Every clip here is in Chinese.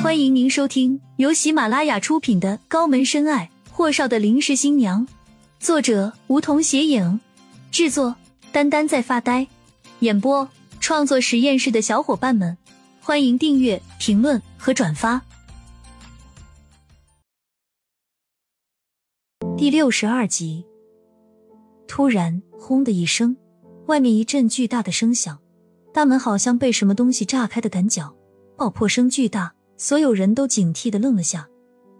欢迎您收听由喜马拉雅出品的《高门深爱：霍少的临时新娘》，作者梧桐斜影，制作丹丹在发呆，演播创作实验室的小伙伴们，欢迎订阅、评论和转发。第六十二集，突然“轰”的一声，外面一阵巨大的声响，大门好像被什么东西炸开的感脚，爆破声巨大。所有人都警惕的愣了下，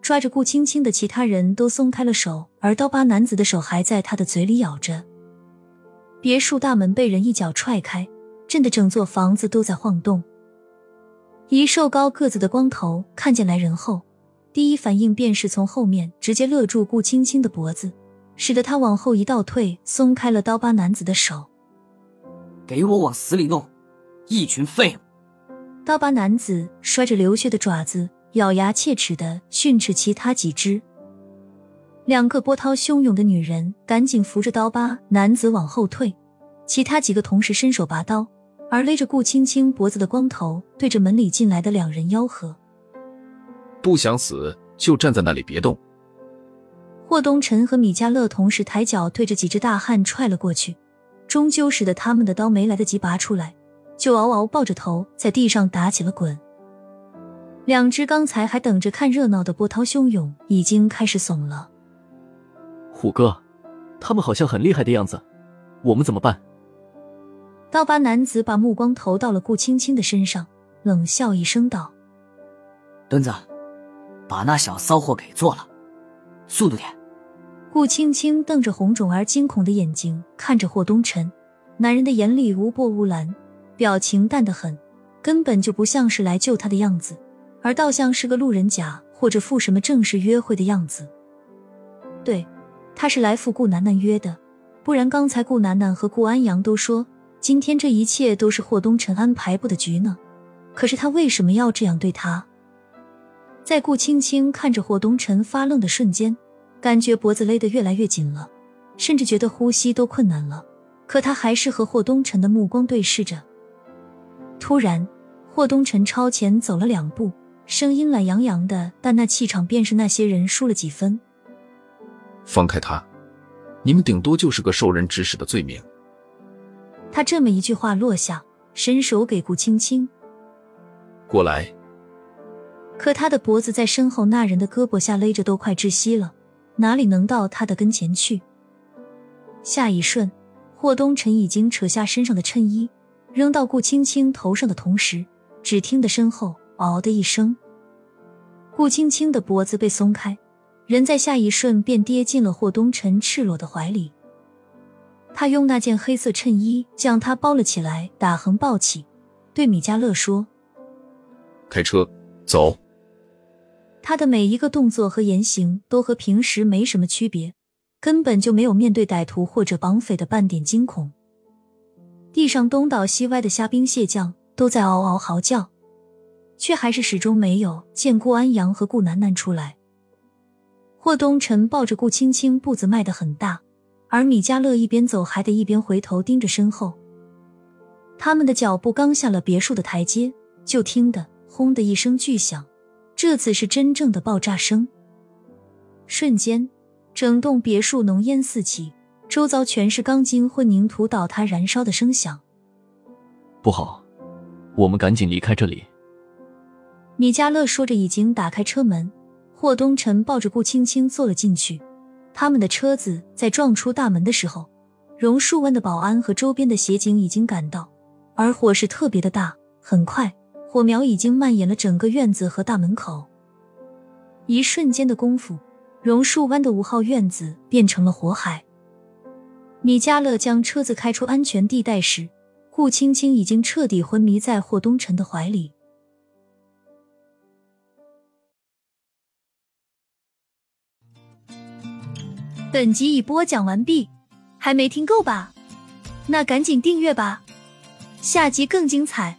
抓着顾青青的其他人都松开了手，而刀疤男子的手还在他的嘴里咬着。别墅大门被人一脚踹开，震得整座房子都在晃动。一瘦高个子的光头看见来人后，第一反应便是从后面直接勒住顾青青的脖子，使得他往后一倒退，松开了刀疤男子的手。给我往死里弄，一群废物！刀疤男子摔着流血的爪子，咬牙切齿的训斥其他几只。两个波涛汹涌的女人赶紧扶着刀疤男子往后退，其他几个同时伸手拔刀，而勒着顾青青脖子的光头对着门里进来的两人吆喝：“不想死就站在那里别动！”霍东辰和米迦勒同时抬脚对着几只大汉踹了过去，终究使得他们的刀没来得及拔出来。就嗷嗷抱着头在地上打起了滚。两只刚才还等着看热闹的波涛汹涌，已经开始怂了。虎哥，他们好像很厉害的样子，我们怎么办？刀疤男子把目光投到了顾青青的身上，冷笑一声道：“墩子，把那小骚货给做了，速度点。”顾青青瞪着红肿而惊恐的眼睛看着霍东辰，男人的眼里无波无澜。表情淡得很，根本就不像是来救他的样子，而倒像是个路人甲或者赴什么正式约会的样子。对，他是来赴顾楠楠约的，不然刚才顾楠楠和顾安阳都说今天这一切都是霍东辰安排布的局呢。可是他为什么要这样对他？在顾青青看着霍东辰发愣的瞬间，感觉脖子勒得越来越紧了，甚至觉得呼吸都困难了。可他还是和霍东辰的目光对视着。突然，霍东辰超前走了两步，声音懒洋洋的，但那气场便是那些人输了几分。放开他，你们顶多就是个受人指使的罪名。他这么一句话落下，伸手给顾青青过来。可他的脖子在身后那人的胳膊下勒着，都快窒息了，哪里能到他的跟前去？下一瞬，霍东辰已经扯下身上的衬衣。扔到顾青青头上的同时，只听得身后“嗷”的一声，顾青青的脖子被松开，人在下一瞬便跌进了霍东辰赤裸的怀里。他用那件黑色衬衣将她包了起来，打横抱起，对米迦勒说：“开车走。”他的每一个动作和言行都和平时没什么区别，根本就没有面对歹徒或者绑匪的半点惊恐。地上东倒西歪的虾兵蟹将都在嗷嗷嚎叫，却还是始终没有见顾安阳和顾楠楠出来。霍东辰抱着顾青青，步子迈得很大，而米迦勒一边走还得一边回头盯着身后。他们的脚步刚下了别墅的台阶，就听得“轰”的一声巨响，这次是真正的爆炸声。瞬间，整栋别墅浓烟四起。周遭全是钢筋混凝土倒塌、燃烧的声响。不好，我们赶紧离开这里。米迦勒说着，已经打开车门。霍东辰抱着顾青青坐了进去。他们的车子在撞出大门的时候，榕树湾的保安和周边的协警已经赶到，而火势特别的大，很快火苗已经蔓延了整个院子和大门口。一瞬间的功夫，榕树湾的五号院子变成了火海。米加勒将车子开出安全地带时，顾青青已经彻底昏迷在霍东辰的怀里。本集已播讲完毕，还没听够吧？那赶紧订阅吧，下集更精彩。